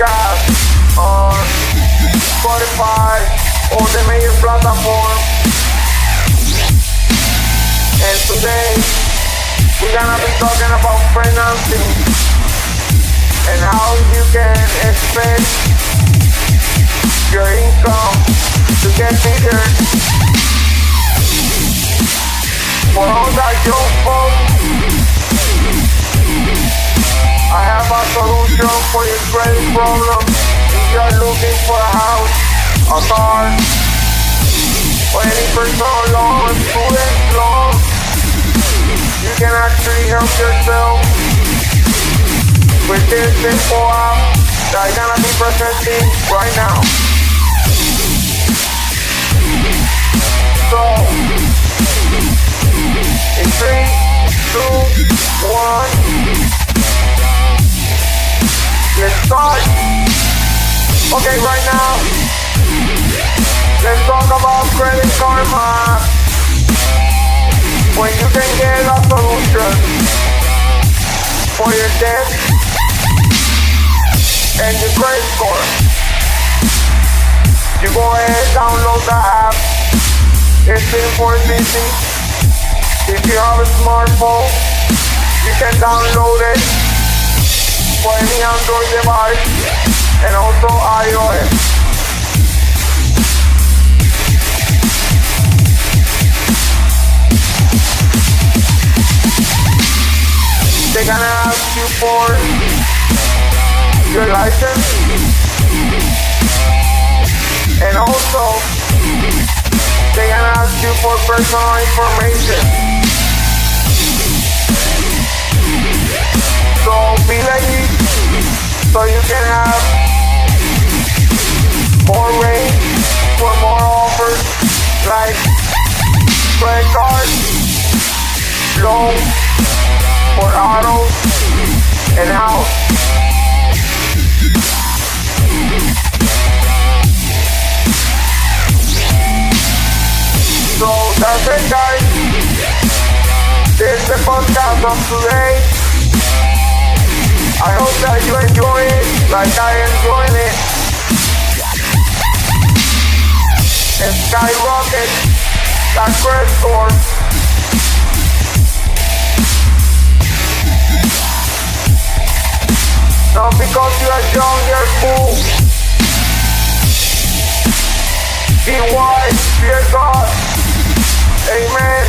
on Spotify or the major platform. And today we're gonna be talking about financing and how you can expect your income to get bigger. For all that young folks solution for your credit problem. If you are looking for a house, a car, or any personal loan, student loan, you can actually help yourself with this simple app that I'm gonna be presenting right now. So, in three, two, one. Let's. Okay, right now, let's talk about credit karma. When you can get a solution for your debt and your credit score. You go ahead, download the app. It's and easy. If you have a smartphone, you can download it Android device and also iOS. They're gonna ask you for your license and also they're gonna ask you for personal information. So be ready so you can have more rain for more offers like credit cards, loans for autos and house. So that's it guys. This is the podcast of today. I hope that you enjoy it like I enjoy it. Young. Be wise, fear God. Amen.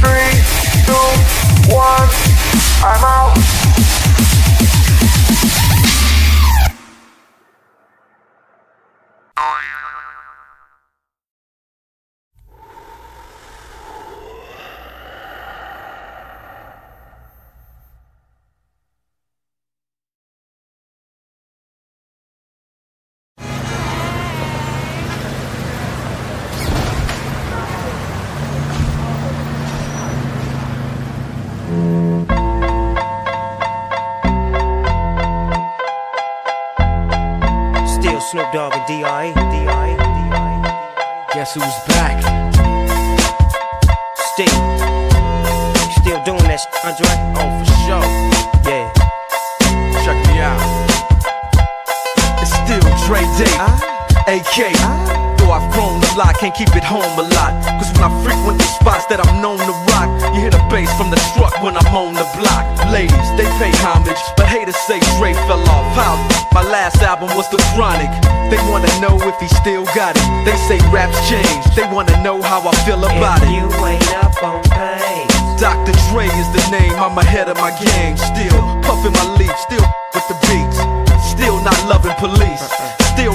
Three, two, one. I'm out. Snoop Dogg and D.I. D.I. D.I. Guess who's back? Still. Still doing that shit, Andre? Oh, for sure. Yeah. Check me out. It's still Dre Day. Uh, AK. Uh, Though I've grown a lot, can't keep it home a lot. Cause when I frequent the spots that I'm known to rock, you hear the bass from the truck when I'm on the block. Ladies, they pay homage, but haters say Dre fell off. How? My last album was The Chronic. They wanna know if he still got it. They say raps change. They wanna know how I feel about if it. You ain't up on pain. Dr. Dre is the name, I'm ahead of my game. Still puffin' my leaf, still with the beats. Still not loving police.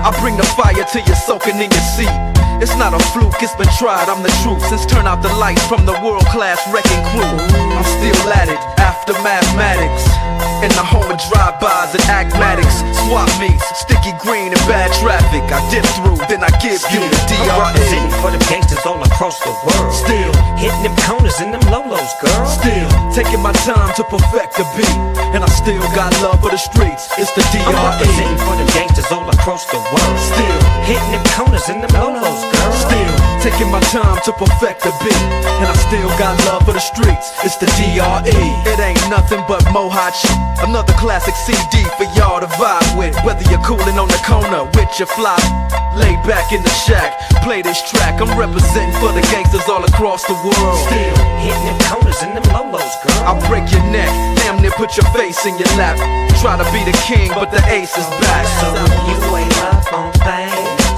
I bring the fire till you're soaking in your seat. It's not a fluke, it's been tried, I'm the truth. Since turn out the lights from the World Class Wreckin' Cru, I'm still at it after mathematics. In the home of drive-bys and AK-matics, swap meets, sticky green and bad traffic. I dip through, then I give you the I'm DRE. representing for the gangsters all across the world. Still, Hitting them corners and them lolos, girl. still taking my time to perfect the beat, and I still got love for the streets. It's the I'm representing for them gangsters all across the world. Still. Hitting them corners and them lolos, girl. Still taking my time to perfect the beat, and I still got love for the streets. It's the DRE. It ain't nothing but mohawk shit. Another classic CD for y'all to vibe with. Whether you're cooling on the corner with your fly, lay back in the shack, play this track. I'm representing for the gangsters all across the world. Still. Hitting them corners and them lolos, girl. I'll break your neck, damn near put your face in your lap. Try to be the king, but the ace is back. So you ain't up on things.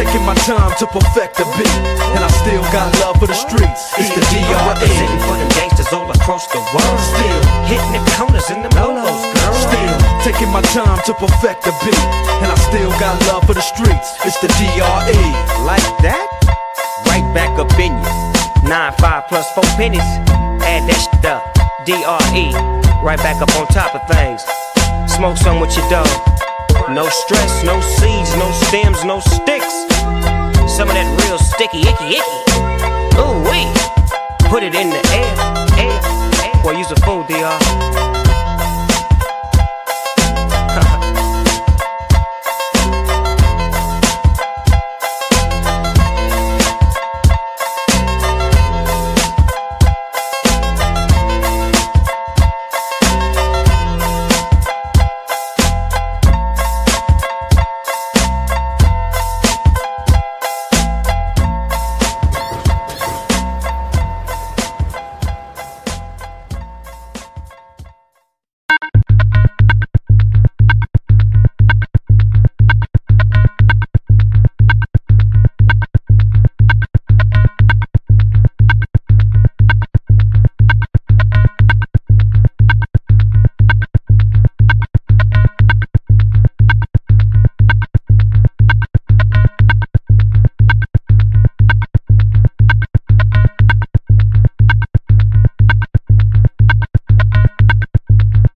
taking my time to perfect the beat, and I still got love for the streets. It's the DRE. representing for them gangsters all across the world. Still, Hitting them corners and them lolos, girl. still taking my time to perfect the beat, and I still got love for the streets. It's the DRE. Like that? Right back up in you. Nine, five plus four pennies. Add that shit up. DRE. Right back up on top of things. Smoke some with your dog. No stress, no seeds, no stems, no sticks. Some of that real sticky, icky, icky. Ooh, wee. Put it in the air, air, air. Boy, use a fool, DR.